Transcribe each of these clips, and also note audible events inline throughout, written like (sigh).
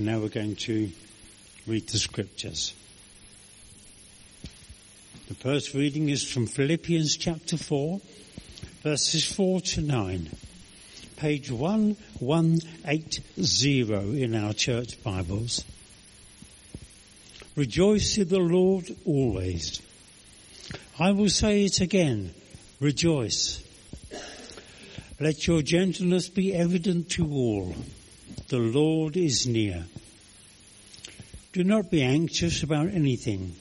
Now we're going to read the scriptures. The first reading is from Philippians chapter 4, verses 4 to 9. Page 1180 in our church Bibles. Rejoice in the Lord always. I will say it again. Rejoice. Let your gentleness be evident to all. The Lord is near. Do not be anxious about anything,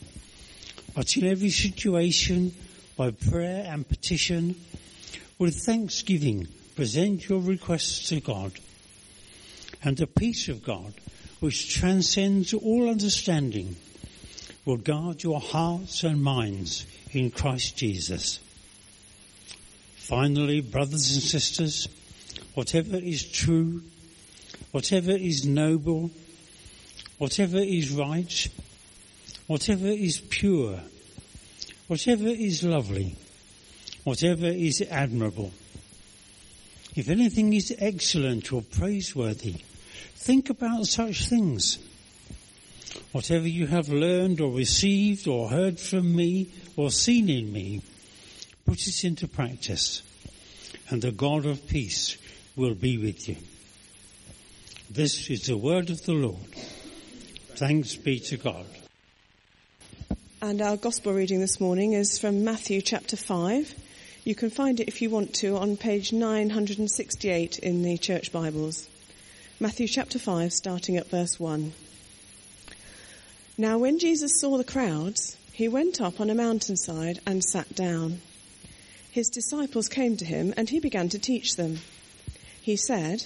but in every situation, by prayer and petition, with thanksgiving, present your requests to God. And the peace of God, which transcends all understanding, will guard your hearts and minds in Christ Jesus. Finally, brothers and sisters, whatever is true, whatever is noble, whatever is right, whatever is pure, whatever is lovely, whatever is admirable, if anything is excellent or praiseworthy, think about such things. Whatever you have learned or received or heard from me or seen in me, Put it into practice and the God of peace will be with you. This is the word of the Lord. Thanks be to God. And our gospel reading this morning is from Matthew chapter 5. You can find it if you want to on page 968 in the church Bibles. Matthew chapter 5 starting at verse 1. Now when Jesus saw the crowds, he went up on a mountainside and sat down his disciples came to him and he began to teach them. He said,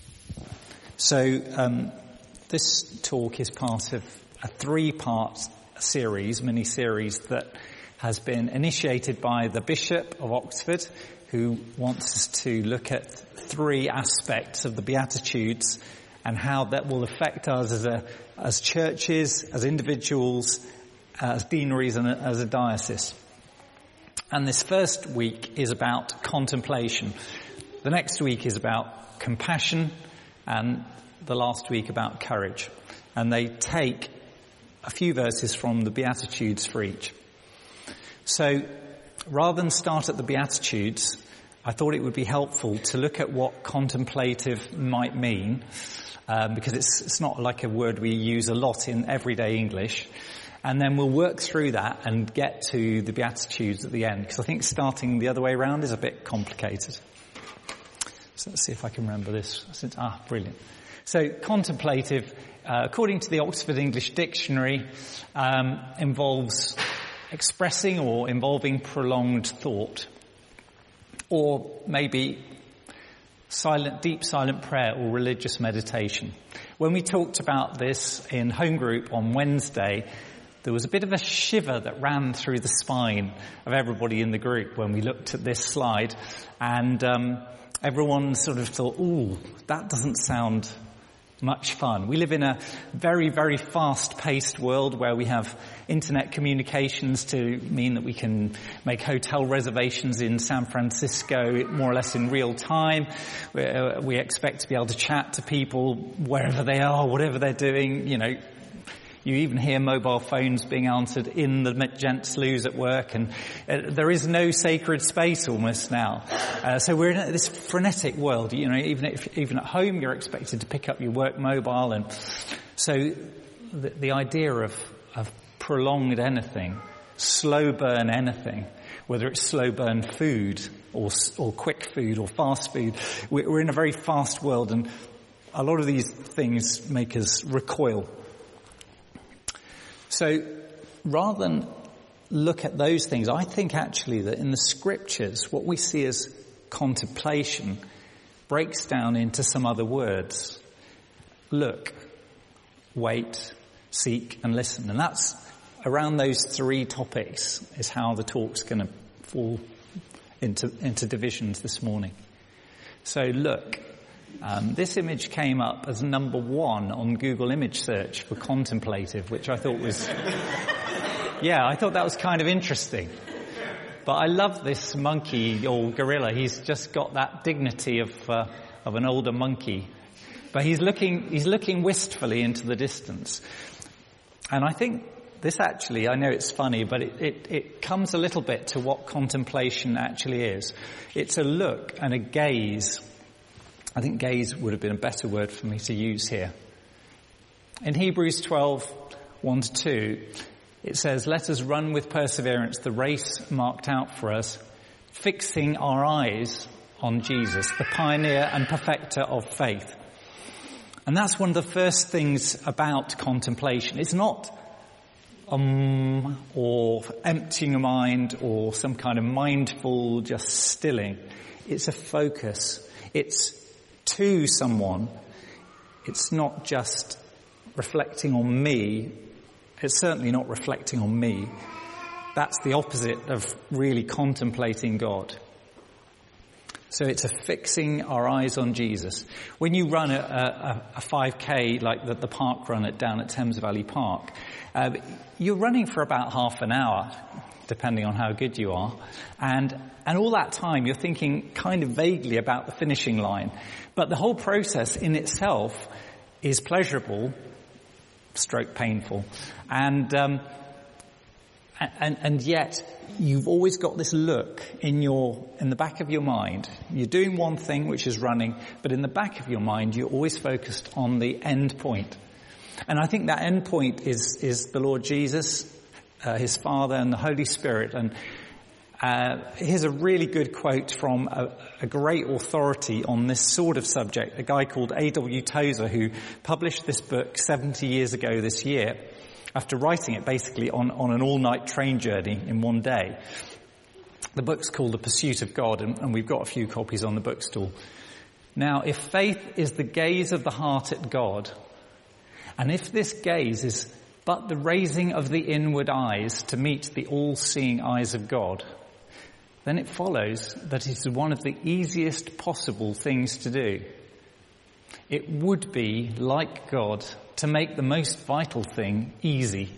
So, um, this talk is part of a three-part series, mini-series that has been initiated by the Bishop of Oxford, who wants us to look at three aspects of the Beatitudes and how that will affect us as a, as churches, as individuals, as deaneries and as a diocese. And this first week is about contemplation. The next week is about compassion and the last week about courage. And they take a few verses from the Beatitudes for each. So rather than start at the Beatitudes, I thought it would be helpful to look at what contemplative might mean, um, because it's, it's not like a word we use a lot in everyday English. And then we'll work through that and get to the Beatitudes at the end, because I think starting the other way around is a bit complicated. So let's see if I can remember this. Ah, brilliant. So contemplative, uh, according to the Oxford English Dictionary, um, involves expressing or involving prolonged thought, or maybe silent, deep silent prayer or religious meditation. When we talked about this in home group on Wednesday, there was a bit of a shiver that ran through the spine of everybody in the group when we looked at this slide, and um, everyone sort of thought, "Ooh, that doesn't sound much fun." We live in a very, very fast-paced world where we have internet communications to mean that we can make hotel reservations in San Francisco more or less in real time. We, uh, we expect to be able to chat to people wherever they are, whatever they're doing, you know, you even hear mobile phones being answered in the gents' loos at work, and uh, there is no sacred space almost now. Uh, so we're in this frenetic world. You know, even if, even at home, you're expected to pick up your work mobile, and so the, the idea of, of prolonged anything, slow burn anything, whether it's slow burn food or, or quick food or fast food. We're in a very fast world and a lot of these things make us recoil. So rather than look at those things, I think actually that in the scriptures, what we see as contemplation breaks down into some other words. Look, wait, seek and listen. And that's around those three topics is how the talk's going to fall into, into divisions this morning. So look, um, this image came up as number one on Google image search for contemplative, which I thought was, (laughs) yeah, I thought that was kind of interesting. But I love this monkey or gorilla. He's just got that dignity of, uh, of an older monkey. But he's looking, he's looking wistfully into the distance. And I think this actually, I know it's funny, but it, it, it, comes a little bit to what contemplation actually is. It's a look and a gaze I think gaze would have been a better word for me to use here. In Hebrews 12, 1 to 2, it says, let us run with perseverance the race marked out for us, fixing our eyes on Jesus, the pioneer and perfecter of faith. And that's one of the first things about contemplation. It's not um, or emptying a mind or some kind of mindful just stilling. It's a focus. It's to someone, it's not just reflecting on me. It's certainly not reflecting on me. That's the opposite of really contemplating God. So it's a fixing our eyes on Jesus. When you run a, a, a 5k like the, the, park run at down at Thames Valley Park, uh, you're running for about half an hour depending on how good you are. And, and all that time you're thinking kind of vaguely about the finishing line. But the whole process in itself is pleasurable, stroke painful. And, um, and, and yet you've always got this look in your, in the back of your mind. You're doing one thing, which is running, but in the back of your mind, you're always focused on the end point. And I think that end point is, is the Lord Jesus uh, his Father and the Holy Spirit. And uh, here's a really good quote from a, a, great authority on this sort of subject, a guy called A.W. Tozer who published this book 70 years ago this year after writing it basically on, on an all-night train journey in one day. The book's called The Pursuit of God and, and we've got a few copies on the bookstall. Now, if faith is the gaze of the heart at God, and if this gaze is but the raising of the inward eyes to meet the all-seeing eyes of God, then it follows that it is one of the easiest possible things to do. It would be, like God, to make the most vital thing easy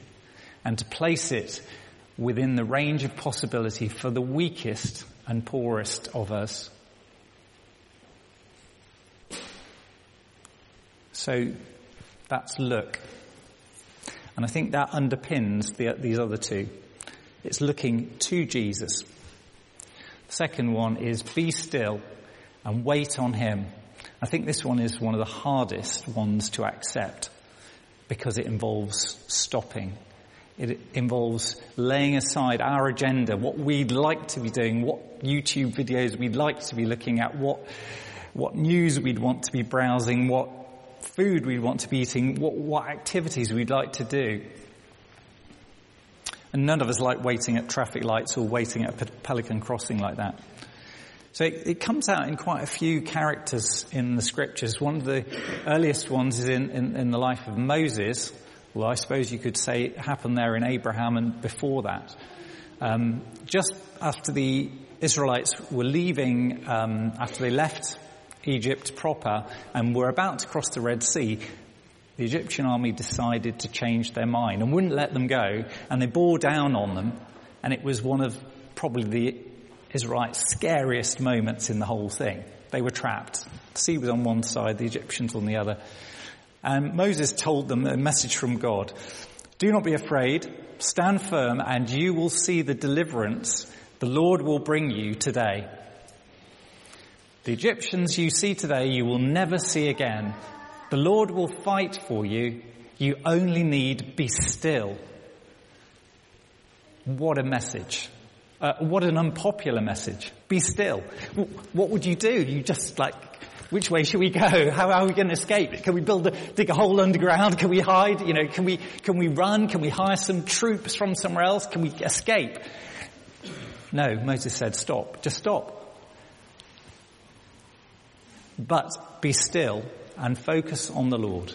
and to place it within the range of possibility for the weakest and poorest of us. So that's look. And I think that underpins the, these other two. It's looking to Jesus. The second one is be still and wait on him. I think this one is one of the hardest ones to accept because it involves stopping. It involves laying aside our agenda, what we'd like to be doing, what YouTube videos we'd like to be looking at, what, what news we'd want to be browsing, what food we'd want to be eating, what, what activities we'd like to do. And none of us like waiting at traffic lights or waiting at a pelican crossing like that. So it, it, comes out in quite a few characters in the scriptures. One of the earliest ones is in, in, in the life of Moses. Well, I suppose you could say it happened there in Abraham and before that. Um, just after the Israelites were leaving, um, after they left Egypt proper and were about to cross the Red Sea, the Egyptian army decided to change their mind and wouldn't let them go and they bore down on them and it was one of probably the Israelites' scariest moments in the whole thing. They were trapped. The sea was on one side, the Egyptians on the other. And Moses told them a message from God. Do not be afraid, stand firm and you will see the deliverance the Lord will bring you today. The Egyptians you see today you will never see again. The Lord will fight for you You only need be still. What a message. Uh, what an unpopular message. Be still. What would you do? You just like, which way should we go? (laughs) How are we going to escape? Can we build a, dig a hole underground? Can we hide? You know, can we, can we run? Can we hire some troops from somewhere else? Can we escape? No, Moses said, stop. Just stop. But be still and focus on the Lord.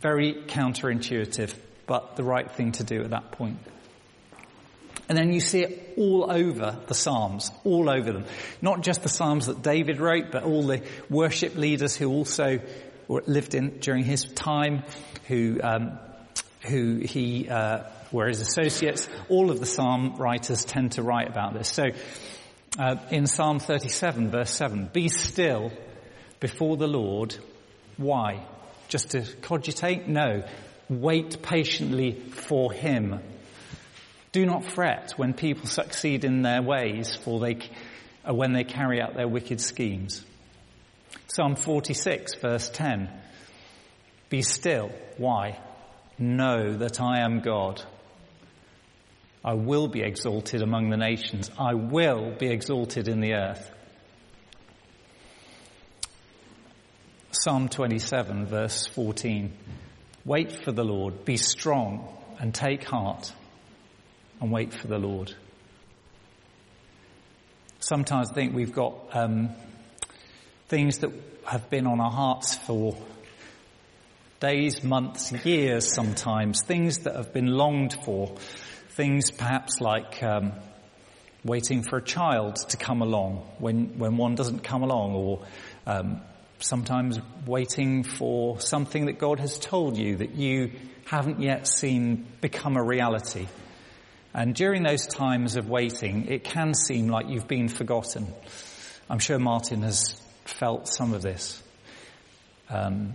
Very counterintuitive, but the right thing to do at that point. And then you see it all over the Psalms, all over them. Not just the Psalms that David wrote, but all the worship leaders who also lived in during his time, who um, who he uh, were his associates. All of the Psalm writers tend to write about this. So uh, in Psalm 37, verse 7, be still before the Lord. Why? Just to cogitate? No. Wait patiently for him. Do not fret when people succeed in their ways, for they, uh, when they carry out their wicked schemes. Psalm 46, verse 10. Be still. Why? Know that I am God. I will be exalted among the nations. I will be exalted in the earth. Psalm 27 verse 14. Wait for the Lord. Be strong and take heart and wait for the Lord. Sometimes I think we've got um, things that have been on our hearts for days, months, years sometimes, things that have been longed for Things perhaps like um, waiting for a child to come along when, when one doesn't come along or um, sometimes waiting for something that God has told you that you haven't yet seen become a reality. And during those times of waiting, it can seem like you've been forgotten. I'm sure Martin has felt some of this. Um,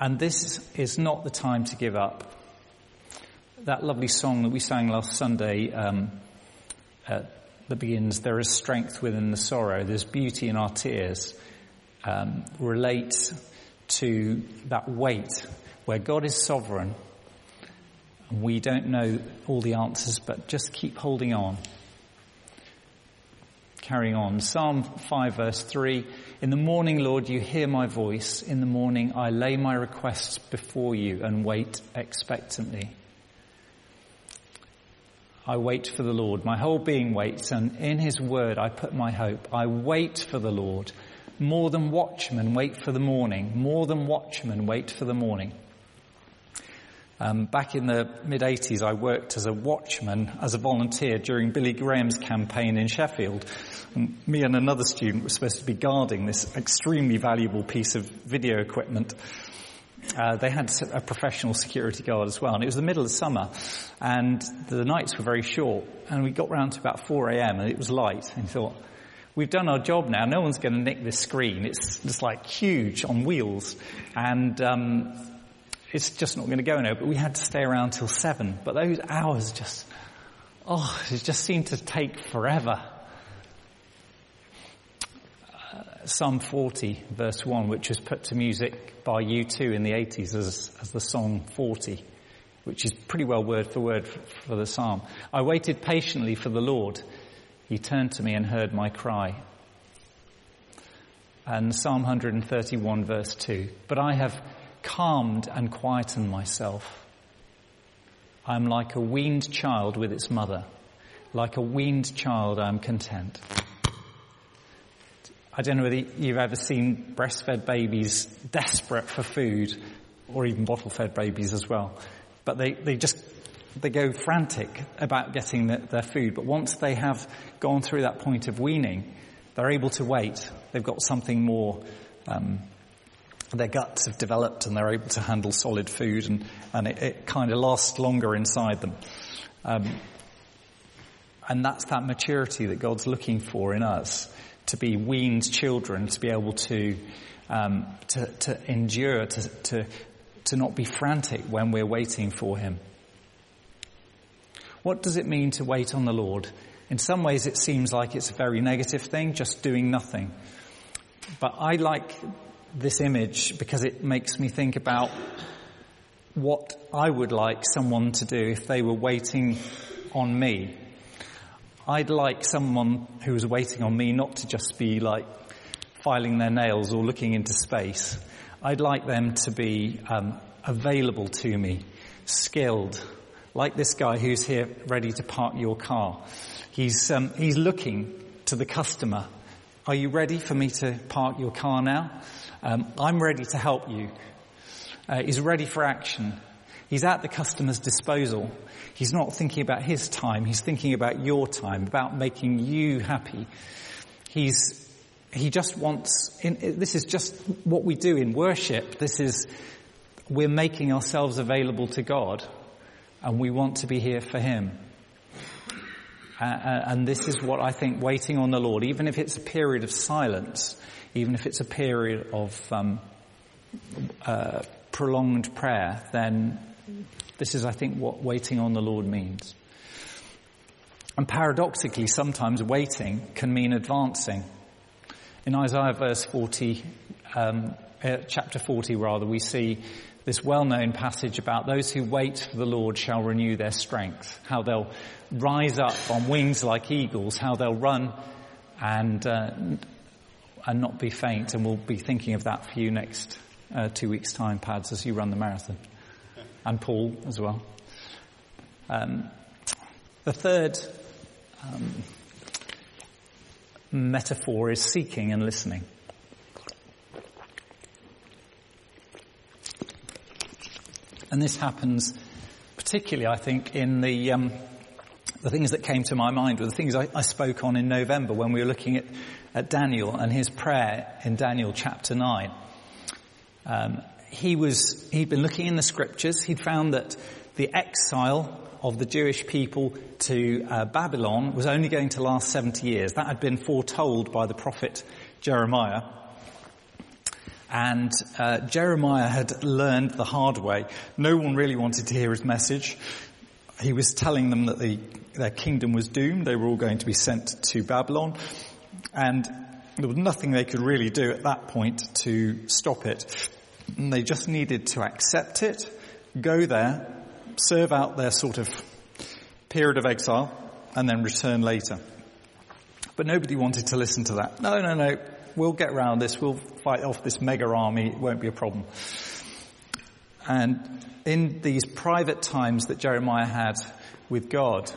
and this is not the time to give up that lovely song that we sang last Sunday um, uh, that begins, There is strength within the sorrow, there's beauty in our tears, um, relates to that weight where God is sovereign. And we don't know all the answers, but just keep holding on. Carrying on. Psalm 5 verse 3. In the morning, Lord, you hear my voice. In the morning, I lay my requests before you and wait expectantly. I wait for the Lord. My whole being waits, and in His word I put my hope. I wait for the Lord. More than watchmen wait for the morning. More than watchmen wait for the morning. Um, back in the mid 80s, I worked as a watchman, as a volunteer during Billy Graham's campaign in Sheffield. And me and another student were supposed to be guarding this extremely valuable piece of video equipment. Uh, they had a professional security guard as well, and it was the middle of summer, and the nights were very short, and we got round to about 4 a.m. and it was light, and thought, we've done our job now, no one's going to nick this screen, it's just like huge on wheels, and um, it's just not going to go now, but we had to stay around till 7, but those hours just, oh, it just seemed to take forever. Psalm 40 verse 1, which was put to music by U2 in the 80s as, as the song 40, which is pretty well word for word for, for the psalm. I waited patiently for the Lord. He turned to me and heard my cry. And Psalm 131 verse 2, but I have calmed and quietened myself. I am like a weaned child with its mother. Like a weaned child, I am content. I don't know whether you've ever seen breastfed babies desperate for food, or even bottle-fed babies as well. But they, they just, they go frantic about getting the, their food. But once they have gone through that point of weaning, they're able to wait. They've got something more, um, their guts have developed and they're able to handle solid food and, and it, it kind of lasts longer inside them. Um, and that's that maturity that God's looking for in us to be weaned children, to be able to um, to, to, endure, to, to to not be frantic when we're waiting for Him. What does it mean to wait on the Lord? In some ways, it seems like it's a very negative thing, just doing nothing. But I like this image because it makes me think about what I would like someone to do if they were waiting on me. I'd like someone who is waiting on me not to just be like filing their nails or looking into space. I'd like them to be um, available to me, skilled, like this guy who's here ready to park your car. He's, um, he's looking to the customer. Are you ready for me to park your car now? Um, I'm ready to help you. Uh, he's ready for action. He's at the customer's disposal. He's not thinking about his time. He's thinking about your time, about making you happy. He's, he just wants, in, this is just what we do in worship. This is, we're making ourselves available to God and we want to be here for Him. Uh, and this is what I think waiting on the Lord, even if it's a period of silence, even if it's a period of um, uh, prolonged prayer, then this is, I think, what waiting on the Lord means. And paradoxically, sometimes waiting can mean advancing. In Isaiah verse 40, um, uh, chapter 40 rather, we see this well-known passage about those who wait for the Lord shall renew their strength, how they'll rise up on wings like eagles, how they'll run and, uh, and not be faint. And we'll be thinking of that for you next uh, two weeks time, Pads, as you run the marathon. And Paul as well. Um, the third um, metaphor is seeking and listening. And this happens particularly, I think, in the, um, the things that came to my mind were the things I, I, spoke on in November when we were looking at, at Daniel and his prayer in Daniel chapter 9. Um, he was, he'd been looking in the scriptures. He'd found that the exile of the Jewish people to uh, Babylon was only going to last 70 years. That had been foretold by the prophet Jeremiah. And uh, Jeremiah had learned the hard way. No one really wanted to hear his message. He was telling them that the, their kingdom was doomed. They were all going to be sent to Babylon. And there was nothing they could really do at that point to stop it. And they just needed to accept it, go there, serve out their sort of period of exile, and then return later. But nobody wanted to listen to that. No, no, no. We'll get around this. We'll fight off this mega army. It won't be a problem. And in these private times that Jeremiah had with God,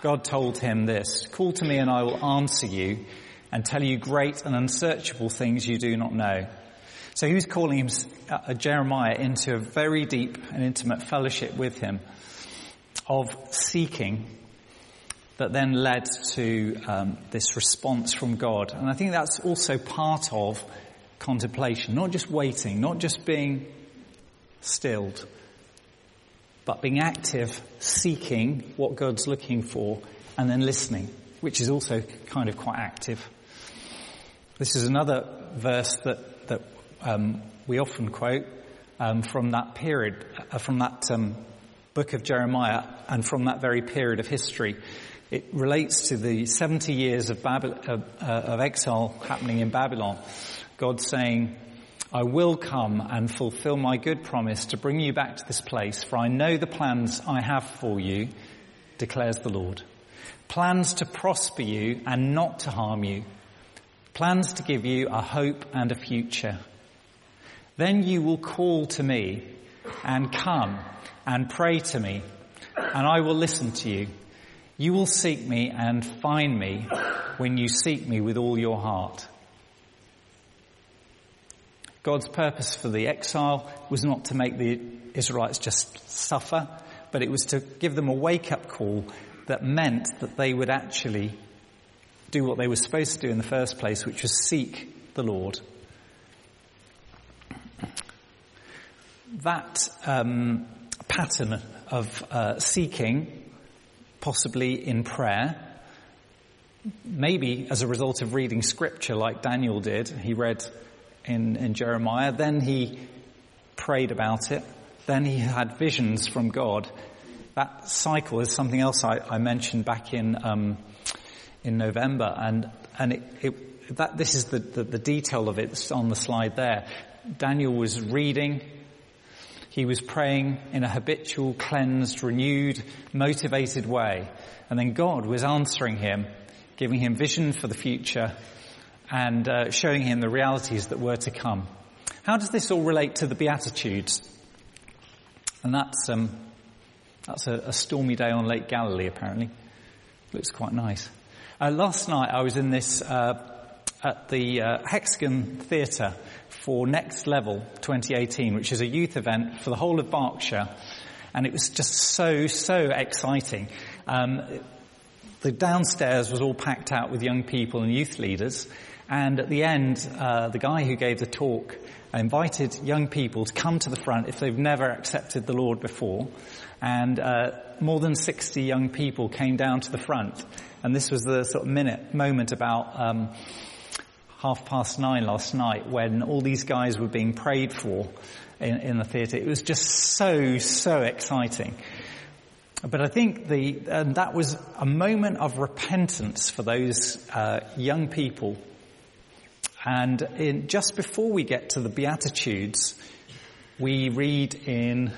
God told him this, call to me and I will answer you and tell you great and unsearchable things you do not know. So he was calling him, uh, Jeremiah into a very deep and intimate fellowship with him of seeking that then led to um, this response from God. And I think that's also part of contemplation, not just waiting, not just being stilled, but being active, seeking what God's looking for, and then listening, which is also kind of quite active. This is another verse that that um, we often quote um, from that period, uh, from that um, book of Jeremiah, and from that very period of history. It relates to the 70 years of, Babylon, uh, of exile happening in Babylon. God saying, I will come and fulfill my good promise to bring you back to this place, for I know the plans I have for you, declares the Lord. Plans to prosper you and not to harm you. Plans to give you a hope and a future. Then you will call to me and come and pray to me, and I will listen to you. You will seek me and find me when you seek me with all your heart. God's purpose for the exile was not to make the Israelites just suffer, but it was to give them a wake up call that meant that they would actually do what they were supposed to do in the first place, which was seek the Lord. That um, pattern of uh, seeking possibly in prayer, maybe as a result of reading scripture like Daniel did. He read in, in Jeremiah, then he prayed about it, then he had visions from God. That cycle is something else I, I mentioned back in um, in November, and and it, it, that, this is the, the, the detail of it on the slide there. Daniel was reading, he was praying in a habitual, cleansed, renewed, motivated way. And then God was answering him, giving him vision for the future and uh, showing him the realities that were to come. How does this all relate to the Beatitudes? And that's, um, that's a, a stormy day on Lake Galilee, apparently. Looks quite nice. Uh, last night I was in this uh, at the uh, Hexagon Theatre for Next Level 2018, which is a youth event for the whole of Berkshire, and it was just so so exciting. Um, the downstairs was all packed out with young people and youth leaders, and at the end, uh, the guy who gave the talk invited young people to come to the front if they've never accepted the Lord before. And uh, more than 60 young people came down to the front. And this was the sort of minute moment about um, half past nine last night when all these guys were being prayed for in, in the theatre. It was just so, so exciting. But I think the, and that was a moment of repentance for those uh, young people and in, just before we get to the Beatitudes, we read in,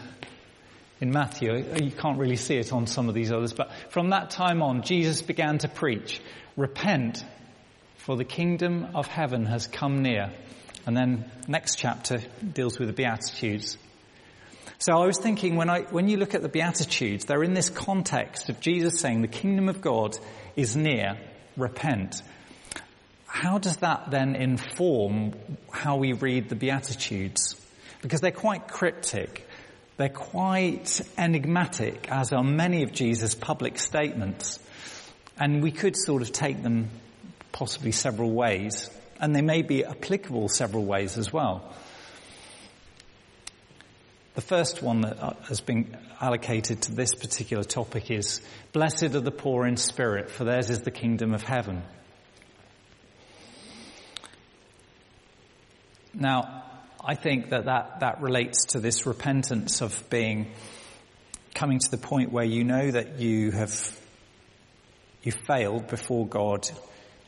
in Matthew, you can't really see it on some of these others, but from that time on, Jesus began to preach, repent, for the kingdom of heaven has come near. And then next chapter deals with the Beatitudes. So I was thinking when I, when you look at the Beatitudes, they're in this context of Jesus saying the kingdom of God is near, repent how does that then inform how we read the Beatitudes? Because they're quite cryptic. They're quite enigmatic, as are many of Jesus' public statements. And we could sort of take them possibly several ways. And they may be applicable several ways as well. The first one that uh, has been allocated to this particular topic is, Blessed are the poor in spirit, for theirs is the kingdom of heaven. Now, I think that, that that relates to this repentance of being, coming to the point where you know that you have, you failed before God.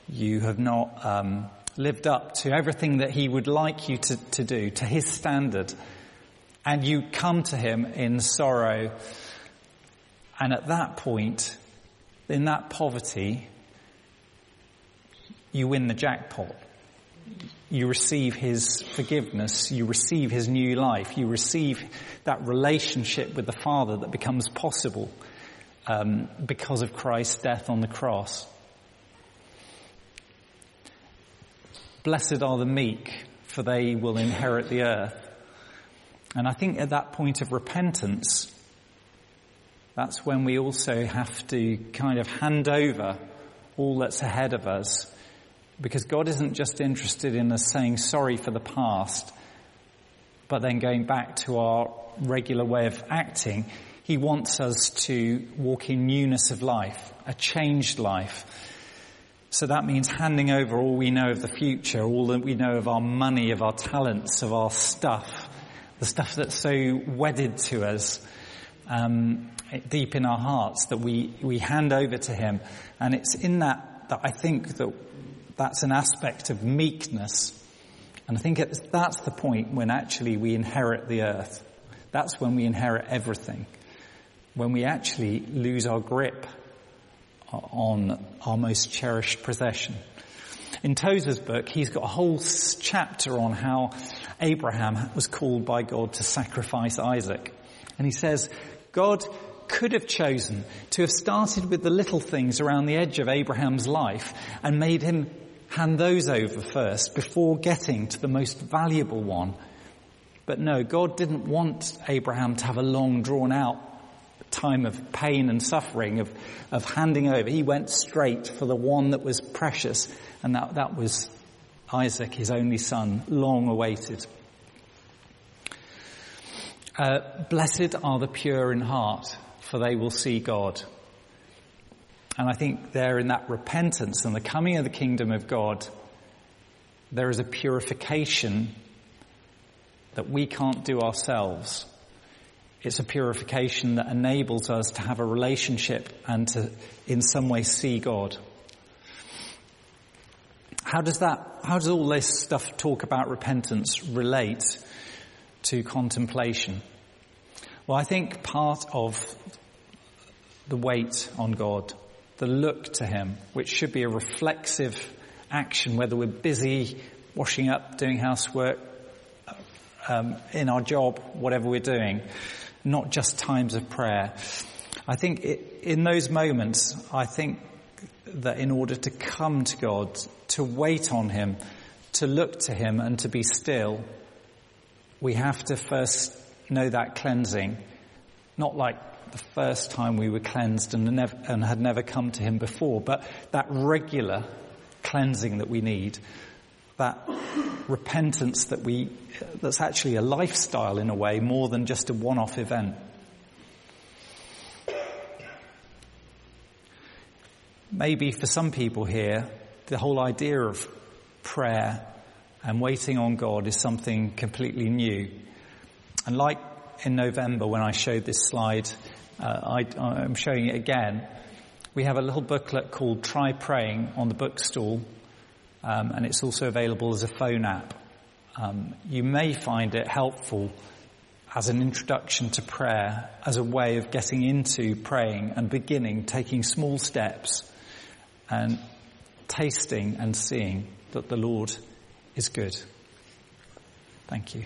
You have not um, lived up to everything that He would like you to, to do, to His standard. And you come to Him in sorrow. And at that point, in that poverty, you win the jackpot you receive His forgiveness, you receive His new life, you receive that relationship with the Father that becomes possible um, because of Christ's death on the cross. Blessed are the meek, for they will inherit the earth. And I think at that point of repentance, that's when we also have to kind of hand over all that's ahead of us because God isn't just interested in us saying sorry for the past, but then going back to our regular way of acting. He wants us to walk in newness of life, a changed life. So that means handing over all we know of the future, all that we know of our money, of our talents, of our stuff, the stuff that's so wedded to us, um, deep in our hearts that we, we hand over to Him. And it's in that that I think that that's an aspect of meekness. And I think that's the point when actually we inherit the earth. That's when we inherit everything. When we actually lose our grip on our most cherished possession. In Tozer's book, he's got a whole chapter on how Abraham was called by God to sacrifice Isaac. And he says, God could have chosen to have started with the little things around the edge of Abraham's life and made him hand those over first before getting to the most valuable one. But no, God didn't want Abraham to have a long drawn out time of pain and suffering, of, of handing over. He went straight for the one that was precious, and that, that was Isaac, his only son, long awaited. Uh, blessed are the pure in heart, for they will see God. And I think there in that repentance and the coming of the kingdom of God, there is a purification that we can't do ourselves. It's a purification that enables us to have a relationship and to, in some way, see God. How does that, how does all this stuff talk about repentance relate to contemplation? Well, I think part of the wait on God, the look to Him, which should be a reflexive action, whether we're busy washing up, doing housework, um, in our job, whatever we're doing, not just times of prayer. I think it, in those moments, I think that in order to come to God, to wait on Him, to look to Him and to be still, we have to first know that cleansing. Not like the first time we were cleansed and, and had never come to Him before, but that regular cleansing that we need, that repentance that we, that's actually a lifestyle in a way more than just a one-off event. Maybe for some people here, the whole idea of prayer and waiting on God is something completely new. And like in November when I showed this slide, uh, I, am showing it again. We have a little booklet called Try Praying on the bookstall, um, and it's also available as a phone app. Um, you may find it helpful as an introduction to prayer, as a way of getting into praying and beginning, taking small steps and tasting and seeing that the Lord is good. Thank you.